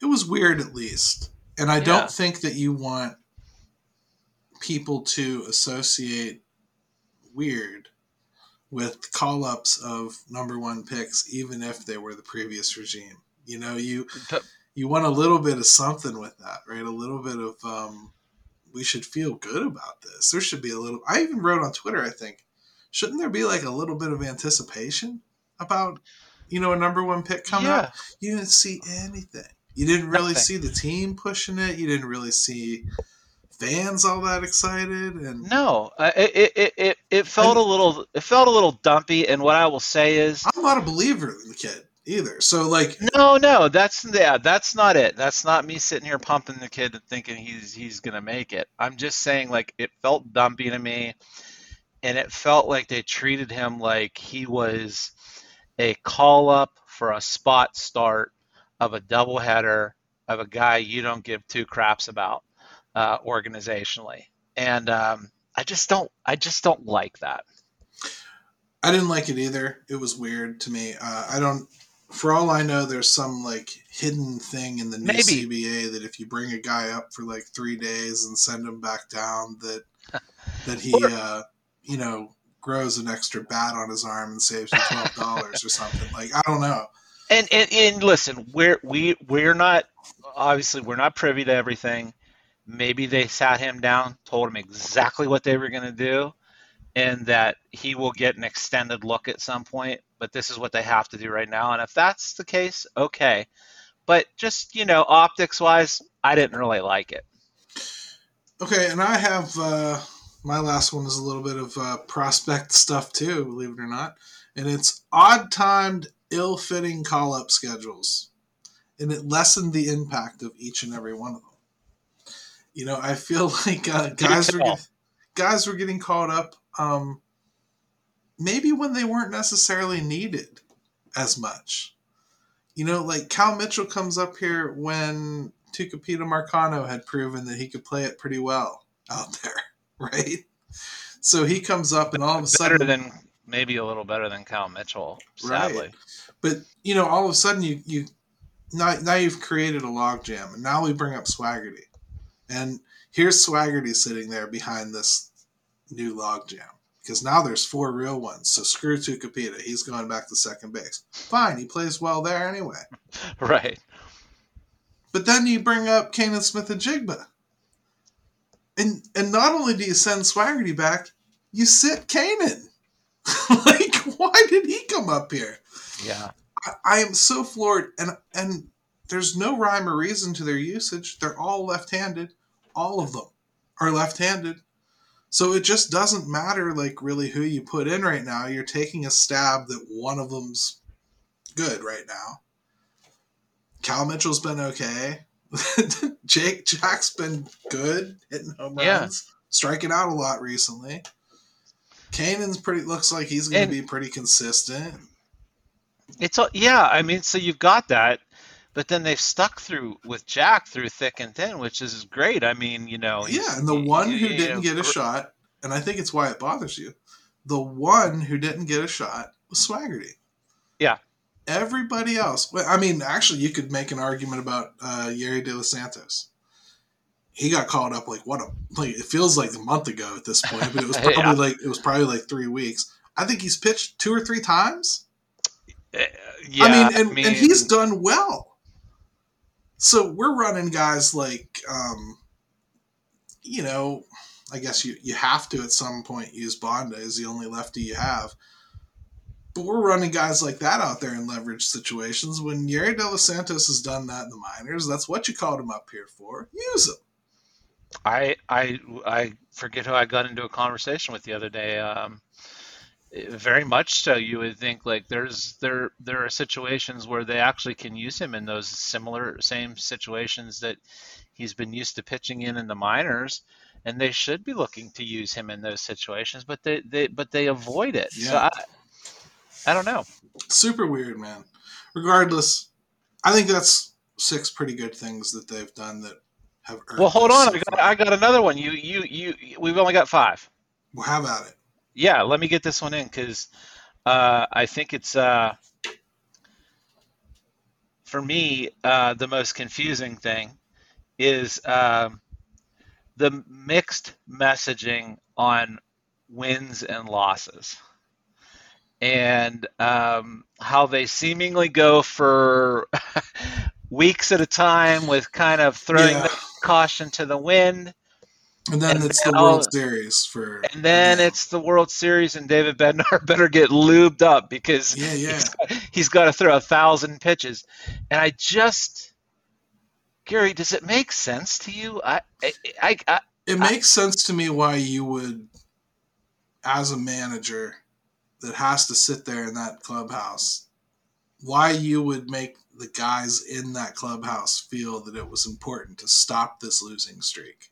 It was weird, at least. And I Yeah. don't think that you want people to associate weird with call ups of number one picks, even if they were the previous regime. You know, you you want a little bit of something with that, right? A little bit of um, we should feel good about this. There should be a little. I even wrote on Twitter. I think shouldn't there be like a little bit of anticipation about you know a number one pick coming yeah. up? You didn't see anything. You didn't really Nothing. see the team pushing it. You didn't really see fans all that excited. And No, uh, it, it, it, it, it felt a little it felt a little dumpy. And what I will say is, I'm not a believer in the kid either. So like, no, no, that's yeah, that's not it. That's not me sitting here pumping the kid and thinking he's he's gonna make it. I'm just saying like it felt dumpy to me, and it felt like they treated him like he was a call up for a spot start of a doubleheader of a guy you don't give two craps about uh, organizationally, and um, I just don't I just don't like that. I didn't like it either. It was weird to me. Uh, I don't. For all I know, there's some like hidden thing in the new Maybe. CBA that if you bring a guy up for like three days and send him back down, that that he, Or- uh, you know, grows an extra bat on his arm and saves you twelve dollars or something. Like I don't know. And, and and listen, we're we we're not obviously we're not privy to everything. Maybe they sat him down, told him exactly what they were going to do, and that he will get an extended look at some point. But this is what they have to do right now. And if that's the case, okay. but just you know, optics wise, I didn't really like it. Okay, and I have uh, my last one is a little bit of uh, prospect stuff too, believe it or not, and it's odd timed, ill fitting call up schedules, and it lessened the impact of each and every one of them. You know, I feel like uh, guys were guys were getting called up, um, maybe when they weren't necessarily needed as much. You know, like Cal Mitchell comes up here when Tucupita Marcano had proven that he could play it pretty well out there, right? So he comes up and all of a sudden better than maybe a little better than Cal Mitchell, sadly. Right. But you know, all of a sudden you you now, now you've created a logjam, and now we bring up Swaggerty, and here's Swaggerty sitting there behind this new logjam because now there's four real ones. So screw Tucupita, he's going back to second base. Fine, he plays well there anyway. right. But then you bring up Canaan Smith-Njigba. And and not only do you send Swaggerty back, you sit Canaan. like, why did he come up here? Yeah. I, I am so floored and and there's no rhyme or reason to their usage. They're all left handed. All of them are left handed. So it just doesn't matter like really who you put in right now. You're taking a stab that one of them's good right now. Cal Mitchell's been okay. Jake Jack's been good, hitting home runs, yeah. striking out a lot recently. Canaan's pretty looks like he's going to be pretty consistent. It's a, yeah, I mean, so you've got that, but then they've stuck through with Jack through thick and thin, which is great. I mean, you know, yeah, and the one who didn't get a shot, and I think it's why it bothers you. The one who didn't get a shot was Swaggerty. Yeah, everybody else. I mean, actually, you could make an argument about uh, Yerry De Los Santos. He got called up like what a like it feels like a month ago at this point, but it was probably yeah. like it was probably like three weeks. I think he's pitched two or three times. Uh, yeah, I mean, and, I mean, and he's done well. So we're running guys like, um, you know, I guess you you have to at some point use Banda as the only lefty you have. But we're running guys like that out there in leverage situations. When Yerry De Los Santos has done that in the minors, that's what you called him up here for. Use him. I I I forget who I got into a conversation with the other day. Um, very much so. You would think like there's there there are situations where they actually can use him in those similar same situations that he's been used to pitching in in the minors, and they should be looking to use him in those situations, but they, they but they avoid it. Yeah. So I, I don't know. Super weird, man. Regardless, I think that's six pretty good things that they've done that have. well, hold on. So I, got, I got another one. You, you, you. We've only got five. Well, how about it? Yeah, let me get this one in because uh, I think it's uh, for me uh, the most confusing thing is um, the mixed messaging on wins and losses and um, how they seemingly go for weeks at a time with kind of throwing yeah. the caution to the wind. And then and it's the World Series for. And then it's the World Series, and David Bednar better get lubed up because yeah, yeah. he's, he's got to throw a thousand pitches. And I just, Gary, does it make sense to you? I, I, I, I it makes I, sense to me why you would, as a manager, that has to sit there in that clubhouse, why you would make the guys in that clubhouse feel that it was important to stop this losing streak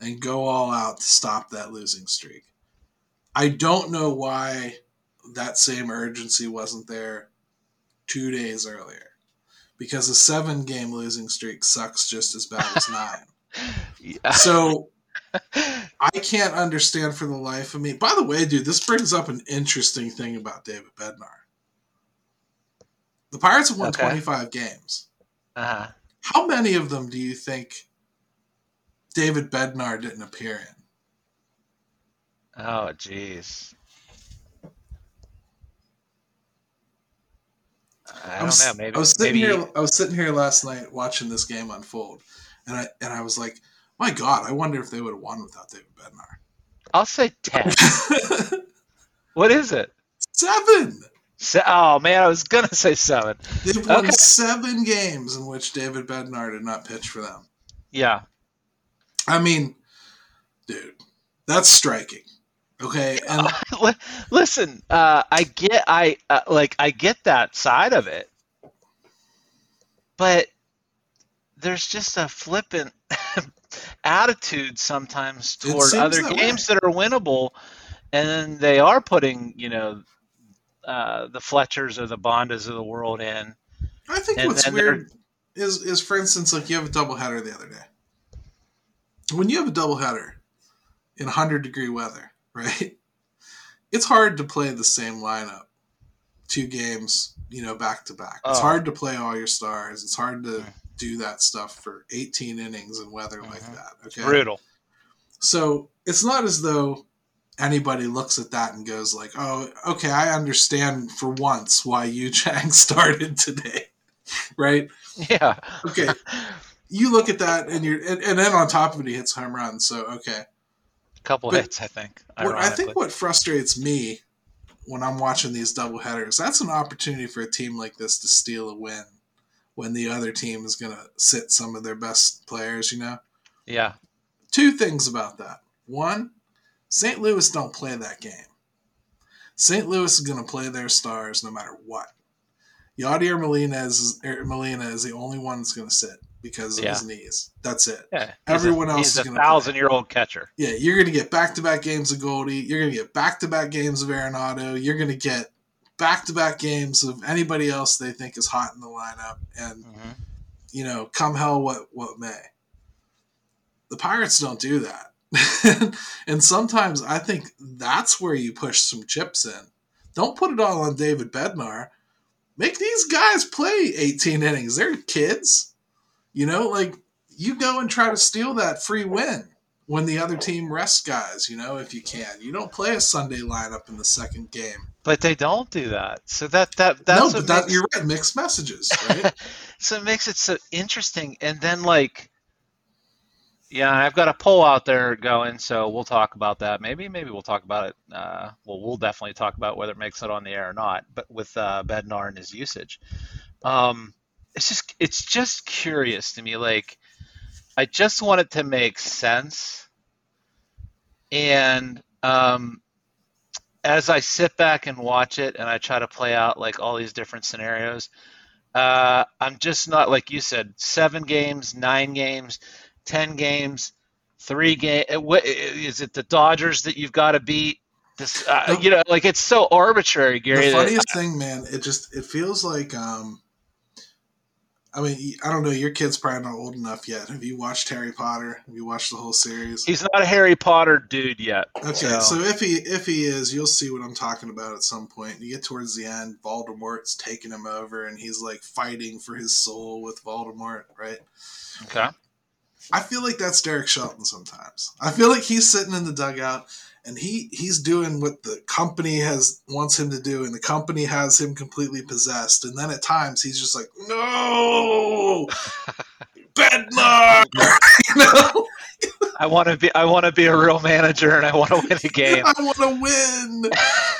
and go all out to stop that losing streak. I don't know why that same urgency wasn't there two days earlier because a seven game losing streak sucks just as bad as nine. yeah. So I can't understand for the life of me. By the way, dude, this brings up an interesting thing about David Bednar. The Pirates have won okay. 25 games. Uh-huh. How many of them do you think David Bednar didn't appear in? Oh, jeez. I don't was, know. Maybe I was sitting maybe... here. I was sitting here last night watching this game unfold, and I and I was like, my God, I wonder if they would have won without David Bednar. I'll say ten. what is it? Seven. Se- oh man, I was gonna say seven. They've won Okay. seven games in which David Bednar did not pitch for them. Yeah, I mean, dude, that's striking. Okay, and Li- listen, uh, I get, I uh, like, I get that side of it, but there's just a flippant attitude sometimes toward other games that are winnable, and they are putting, you know, uh, the Fletchers or the Bandas of the world in. I think And what's weird is is for instance, like you have a doubleheader the other day. When you have a doubleheader in hundred degree weather, right? It's hard to play the same lineup, two games, you know, back to back. It's Oh. hard to play all your stars. It's hard to Mm. do that stuff for eighteen innings in weather like Mhm. that. Okay, Brutal. So it's not as though anybody looks at that and goes like, "Oh, okay, I understand for once why Yu Chang started today." right? Yeah. Okay. You look at that and you're and, and then on top of it he hits home runs. So okay. a couple But hits, I think. What, I think what frustrates me when I'm watching these double headers, that's an opportunity for a team like this to steal a win when the other team is gonna sit some of their best players, you know? Yeah. two things about that. One, St. Louis don't play that game. St. Louis is going to play their stars no matter what. Yadier Molina is, er, Molina is the only one that's going to sit because of his knees. That's it. Yeah. Everyone he's a, else he's is a gonna play. thousand year old catcher. Yeah, you're going to get back to back games of Goldie. You're going to get back to back games of Arenado. You're going to get back to back games of anybody else they think is hot in the lineup. And Mhm. you know, come hell what what may. The Pirates don't do that. and sometimes I think that's where you push some chips in. Don't put it all on David Bednar. Make these guys play 18 innings. They're kids. You know, like you go and try to steal that free win when the other team rests guys, you know, if you can. You don't play a Sunday lineup in the second game. But they don't do that. So that that that's no, but that, makes- you're right. Mixed messages, right? so it makes it so interesting. And then like yeah, I've got a poll out there going, so we'll talk about that. Maybe, maybe we'll talk about it. Uh, well, we'll definitely talk about whether it makes it on the air or not. But with uh, Bednar and his usage, um, it's just it's just curious to me. Like, I just want it to make sense. And um, as I sit back and watch it, and I try to play out like all these different scenarios, uh, I'm just not like you said. Seven games, nine games, ten games, three game. Is it the Dodgers that you've got to beat? This, uh, you know, like it's so arbitrary, Gary. the funniest thing, man, it just it feels like um I mean, I don't know, your kid's probably not old enough yet. Have you watched Harry Potter? Have you watched the whole series? he's not a Harry Potter dude yet. Okay, so if he if he is, you'll see what I'm talking about at some point. You get towards the end, Voldemort's taking him over and he's like fighting for his soul with Voldemort, right? okay. I feel like that's Derek Shelton sometimes. I feel like he's sitting in the dugout and he he's doing what the company has wants him to do, and the company has him completely possessed. And then at times he's just like, "No, Bednar," you know. I want to be. I want to be a real manager, and I want to win a game. I want to win.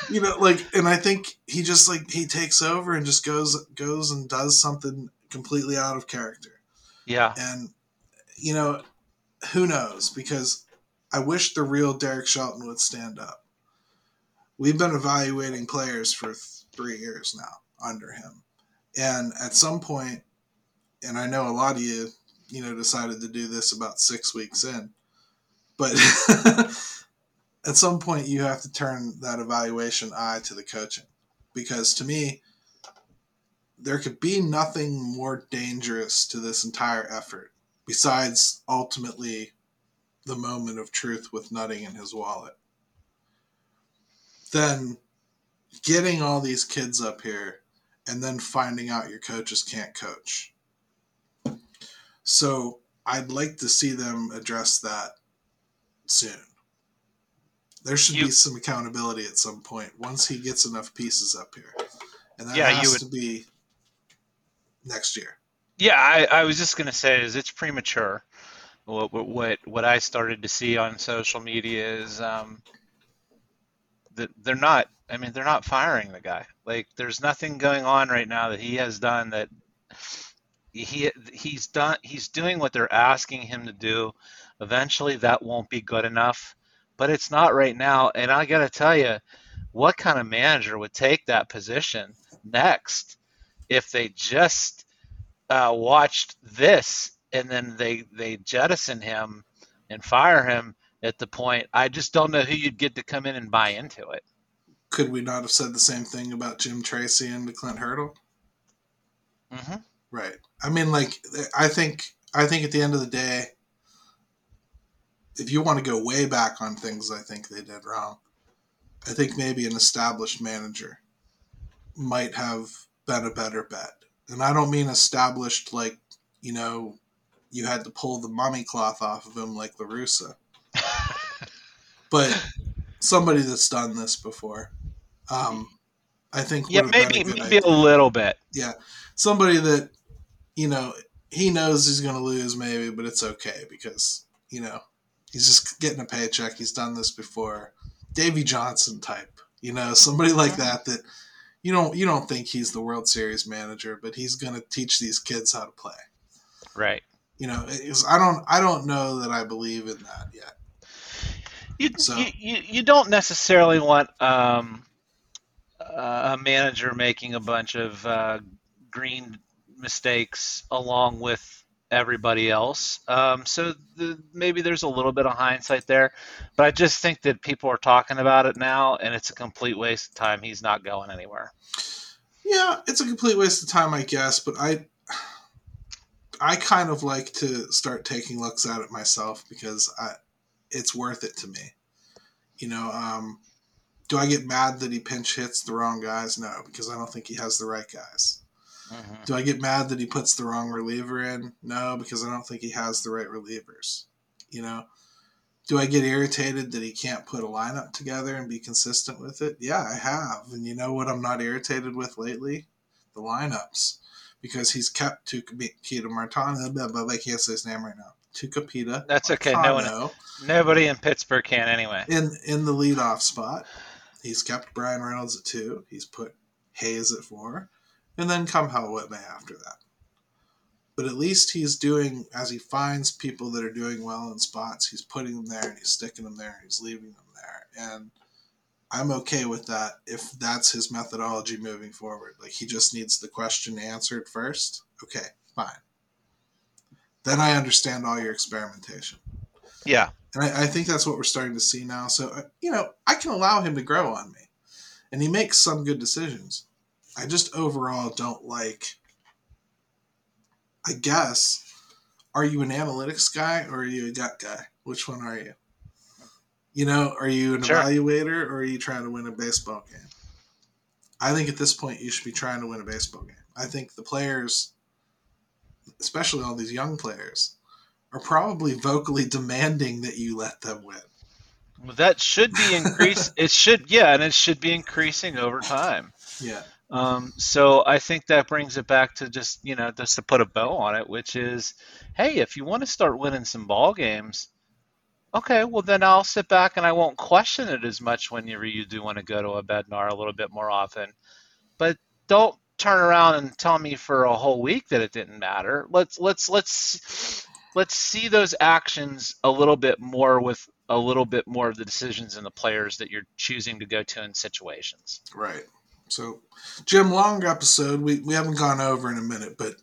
You know, like, and I think he just like he takes over and just goes goes and does something completely out of character. Yeah. And you know, who knows? Because I wish the real Derek Shelton would stand up. We've been evaluating players for th- three years now under him, and at some point, and I know a lot of you, you know, decided to do this about six weeks in, but at some point you have to turn that evaluation eye to the coaching, because to me, there could be nothing more dangerous to this entire effort besides ultimately the moment of truth with nutting in his wallet Then getting all these kids up here and then finding out your coaches can't coach. So I'd like to see them address that soon. There should You- be some accountability at some point once he gets enough pieces up here. And that Yeah, you has would- to be next year. Yeah, I, I was just gonna say is it's premature. What what what I started to see on social media is um, they're not. I mean, they're not firing the guy. Like, there's nothing going on right now that he has done that he he's done. He's doing what they're asking him to do. Eventually, that won't be good enough, but it's not right now. And I got to tell you, what kind of manager would take that position next if they just uh, watched this and then they they jettison him and fire him at the point. I just don't know who you'd get to come in and buy into it. Could we not have said the same thing about Jim Tracy and Clint Hurdle? Mm-hmm. Right. I mean, like, I think, I think at the end of the day, if you want to go way back on things, I think they did wrong. I think maybe an established manager might have been a better bet. And I don't mean established like, you know, you had to pull the mummy cloth off of him like La Russa. but somebody that's done this before. Um, I think yeah, maybe maybe idea. a little bit. Yeah, somebody that you know he knows he's going to lose, maybe, but it's okay because you know he's just getting a paycheck. He's done this before. Davey Johnson type, you know, somebody like that that you don't you don't think he's the World Series manager, but he's going to teach these kids how to play. Right. You know, I don't I don't know that I believe in that yet. You, so. you, you, you don't necessarily want um, a manager making a bunch of uh, green mistakes along with everybody else. Um, so the, maybe there's a little bit of hindsight there, but I just think that people are talking about it now, and it's a complete waste of time. He's not going anywhere. Yeah, it's a complete waste of time, I guess. But I, I kind of like to start taking looks at it myself because I, it's worth it to me. You know, um, do I get mad that he pinch hits the wrong guys? No, because I don't think he has the right guys. Mm-hmm. Do I get mad that he puts the wrong reliever in? No, because I don't think he has the right relievers. You know, do I get irritated that he can't put a lineup together and be consistent with it? Yeah, I have. And you know what I'm not irritated with lately? The lineups. Because he's kept Tucupita Martano, but I can't say his name right now. Tucupita. That's okay. no one, nobody in Pittsburgh can anyway. In in the leadoff spot, he's kept Bryan Reynolds at two. He's put Hayes at four and then come hell what may after that. But at least he's doing, as he finds people that are doing well in spots, he's putting them there and he's sticking them there and he's leaving them there. And I'm okay with that if that's his methodology moving forward. Like he just needs the question answered first. Okay, fine. Then I understand all your experimentation. Yeah. And I, I think that's what we're starting to see now. So, uh, you know, I can allow him to grow on me. And he makes some good decisions. I just overall don't like. I guess, are you an analytics guy or are you a gut guy? Which one are you? You know, are you an sure. evaluator or are you trying to win a baseball game? I think at this point you should be trying to win a baseball game. I think the players, especially all these young players, are probably vocally demanding that you let them win. Well, that should be increased. it should, yeah, and it should be increasing over time. Yeah. Um, so I think that brings it back to just you know just to put a bow on it, which is, hey, if you want to start winning some ball games, okay, well then I'll sit back and I won't question it as much when you you do want to go to a Bednar a little bit more often, but don't turn around and tell me for a whole week that it didn't matter. Let's let's let's let's see those actions a little bit more with a little bit more of the decisions and the players that you're choosing to go to in situations. Right. So, Jim, long episode. We, we haven't gone over in a minute, but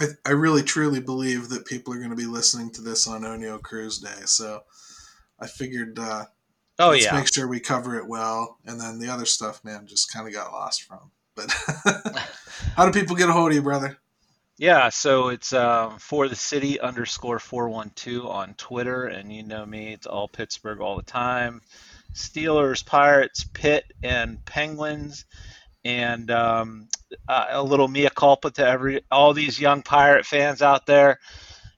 I, I really truly believe that people are going to be listening to this on Oneil Cruz Day. So, I figured, uh, oh let's yeah, make sure we cover it well, and then the other stuff, man, just kind of got lost from. But how do people get a hold of you, brother? Yeah, so it's um, for the city underscore four one two on Twitter, and you know me, it's all Pittsburgh all the time. Steelers, Pirates, Pitt, and Penguins. And um, uh, a little mea culpa to every all these young Pirate fans out there.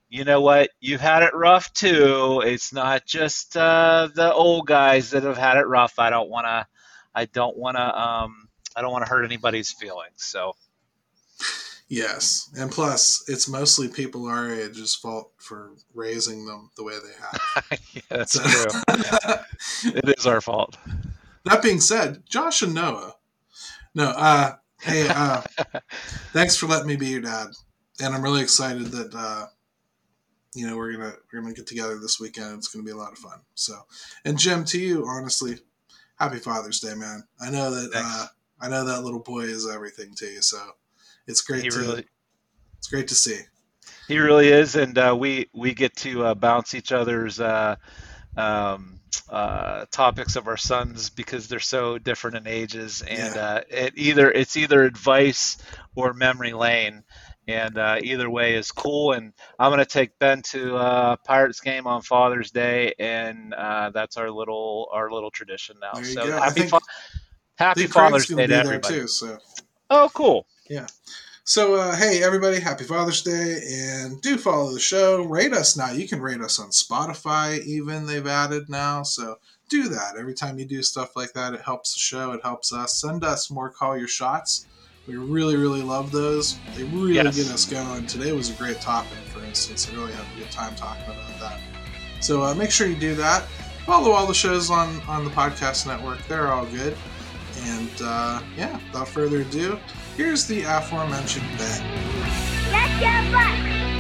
You know what? You've had it rough too. It's not just uh, the old guys that have had it rough. I don't want to. I don't want to. Um, I don't want to hurt anybody's feelings. So Yes, and plus, it's mostly people our age's fault for raising them the way they have. yeah, that's so. true. it is our fault. that being said, Josh and Noah. No, uh, hey, uh, thanks for letting me be your dad, and I'm really excited that uh, you know we're gonna we're gonna get together this weekend. It's gonna be a lot of fun. So, and Jim, to you, honestly, happy Father's Day, man. I know that uh, I know that little boy is everything to you, so it's great He to really, it's great to see. he really is, and uh, we we get to uh, bounce each other's uh, um, uh, topics of our sons because they're so different in ages, and Yeah. uh, it either it's either advice or memory lane. And uh, either way is cool. And I'm gonna take Ben to uh, Pirates game on Father's Day, and uh, that's our little our little tradition now. So go. Happy fa- happy Father's Day to everybody. too. So. Oh, cool. So, uh, hey, everybody, happy Father's Day, and do follow the show. Rate us now. You can rate us on Spotify, even, they've added now. So, do that. Every time you do stuff like that, it helps the show, it helps us. Send us more Call Your Shots. We really, really love those. They really Yes. get us going. Today was a great topic, for instance. I really had a good time talking about that. So, uh, make sure you do that. Follow all the shows on, on the podcast network, they're all good. And, uh, yeah, without further ado, Here's the aforementioned Ben. Butt!